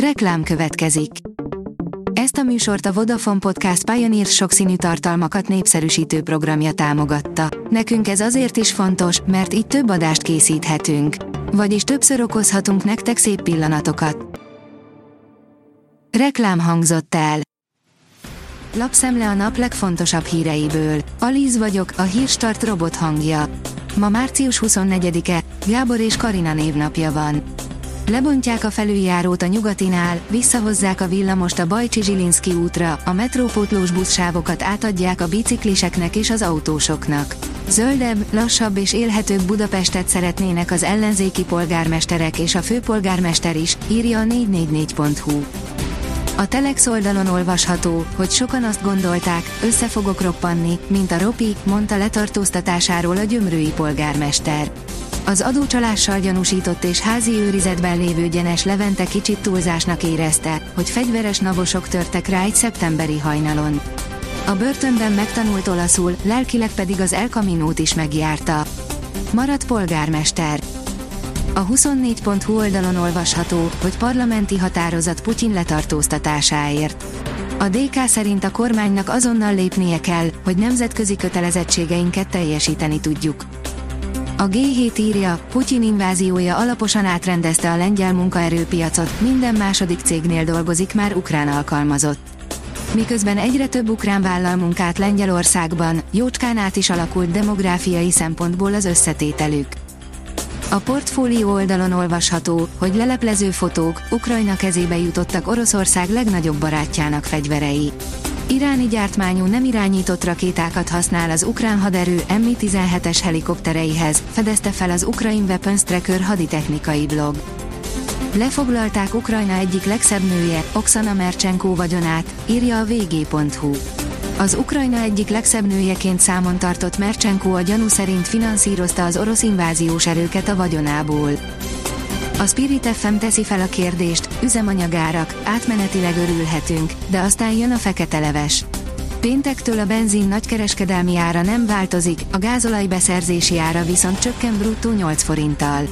Reklám következik. Ezt a műsort a Vodafone Podcast Pioneer sokszínű tartalmakat népszerűsítő programja támogatta. Nekünk ez azért is fontos, mert így több adást készíthetünk. Vagyis többször okozhatunk nektek szép pillanatokat. Reklám hangzott el. Lapszemle a nap legfontosabb híreiből. Alíz vagyok, a hírstart robot hangja. Ma március 24-e, Gábor és Karina névnapja van. Lebontják a felüljárót a nyugatinál, visszahozzák a villamost a Bajcsi Zsilinszki útra, a metrópótlós buszsávokat átadják a bicikliseknek és az autósoknak. Zöldebb, lassabb és élhetőbb Budapestet szeretnének az ellenzéki polgármesterek és a főpolgármester is, írja a 444.hu. A Telex oldalon olvasható, hogy sokan azt gondolták, össze fogok roppanni, mint a Ropi, mondta letartóztatásáról a gyömrői polgármester. Az adócsalással gyanúsított és házi őrizetben lévő Gyenes Levente kicsit túlzásnak érezte, hogy fegyveres navosok törtek rá egy szeptemberi hajnalon. A börtönben megtanult olaszul, lelkileg pedig az El Caminót is megjárta. Maradt polgármester. A 24.hu oldalon olvasható, hogy parlamenti határozat Putyin letartóztatásáért. A DK szerint a kormánynak azonnal lépnie kell, hogy nemzetközi kötelezettségeinket teljesíteni tudjuk. A G7 írja, Putyin inváziója alaposan átrendezte a lengyel munkaerőpiacot, minden második cégnél dolgozik már ukrán alkalmazott. Miközben egyre több ukrán vállal munkát Lengyelországban, jócskán át is alakult demográfiai szempontból az összetételük. A portfólió oldalon olvasható, hogy leleplező fotók, Ukrajna kezébe jutottak Oroszország legnagyobb barátjának fegyverei. Iráni gyártmányú nem irányított rakétákat használ az ukrán haderő Mi-17-es helikoptereihez, fedezte fel az Ukraine Weapons Tracker haditechnikai blog. Lefoglalták Ukrajna egyik legszebb nője, Oksana Mercsenko vagyonát, írja a vg.hu. Az Ukrajna egyik legszebb nőjeként számon tartott Mercsenko a gyanú szerint finanszírozta az orosz inváziós erőket a vagyonából. A Spirit FM teszi fel a kérdést, üzemanyagárak, átmenetileg örülhetünk, de aztán jön a fekete leves. Péntektől a benzin nagykereskedelmi ára nem változik, a gázolaj beszerzési ára viszont csökken bruttó 8 forinttal.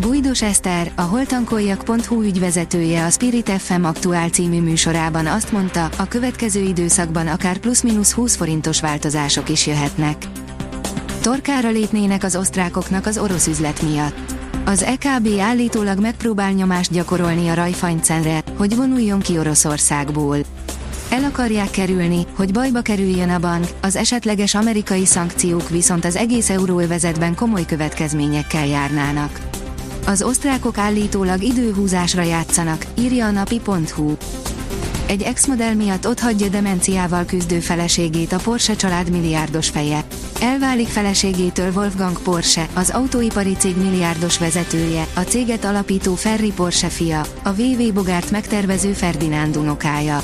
Bújdos Eszter, a holtankoljak.hu ügyvezetője a Spirit FM aktuál című műsorában azt mondta, a következő időszakban akár plusz-minusz 20 forintos változások is jöhetnek. Torkára lépnének az osztrákoknak az orosz üzlet miatt. Az EKB állítólag megpróbál nyomást gyakorolni a Raiffeisenre, hogy vonuljon ki Oroszországból. El akarják kerülni, hogy bajba kerüljön a bank, az esetleges amerikai szankciók viszont az egész euróövezetben komoly következményekkel járnának. Az osztrákok állítólag időhúzásra játszanak, írja a napi.hu. Egy ex-modell miatt otthagyja demenciával küzdő feleségét a Porsche család milliárdos feje. Elválik feleségétől Wolfgang Porsche, az autóipari cég milliárdos vezetője, a céget alapító Ferri Porsche fia, a VV Bogárt megtervező Ferdinánd unokája.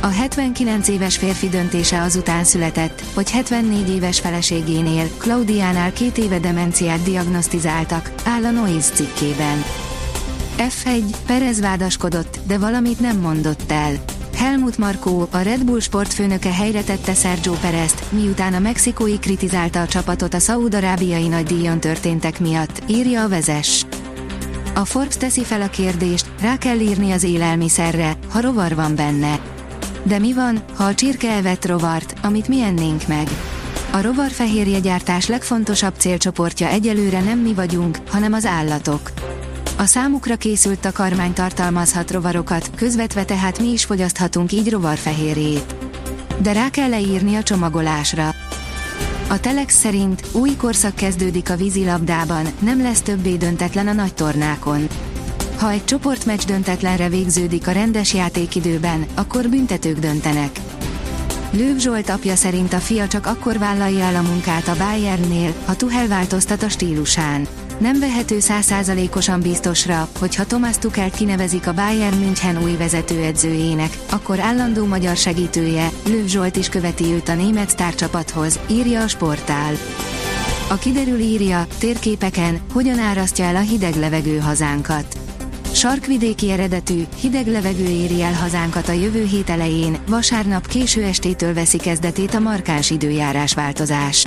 A 79 éves férfi döntése azután született, hogy 74 éves feleségénél, Claudiánál két éve demenciát diagnosztizáltak, áll a Noise cikkében. F1, Perez vádaskodott, de valamit nem mondott el. Helmut Markó, a Red Bull sportfőnöke helyre tette Sergio Perezt, miután a mexikói kritizálta a csapatot a szaúd-arábiai nagydíjon történtek miatt, írja a vezes. A Forbes teszi fel a kérdést, rá kell írni az élelmiszerre, ha rovar van benne. De mi van, ha a csirke elvett rovart, amit mi ennénk meg? A rovarfehérjegyártás legfontosabb célcsoportja egyelőre nem mi vagyunk, hanem az állatok. A számukra készült takarmány tartalmazhat rovarokat, közvetve tehát mi is fogyaszthatunk így rovarfehérjét. De rá kell leírni a csomagolásra. A Telex szerint új korszak kezdődik a vízilabdában, nem lesz többé döntetlen a nagy tornákon. Ha egy csoportmeccs döntetlenre végződik a rendes játékidőben, akkor büntetők döntenek. Lőv Zsolt apja szerint a fia csak akkor vállalja el a munkát a Bayernnél, ha Tuhel változtat a stílusán. Nem vehető százszázalékosan biztosra, hogy ha Thomas Tuchelt kinevezik a Bayern München új vezetőedzőjének, akkor állandó magyar segítője, Lőv Zsolt is követi őt a német sztárcsapathoz, írja a sportál. A kiderül írja, térképeken, hogyan árasztja el a hideg levegő hazánkat. Sarkvidéki eredetű, hideg levegő éri el hazánkat a jövő hét elején, vasárnap késő estétől veszi kezdetét a markáns időjárás változás.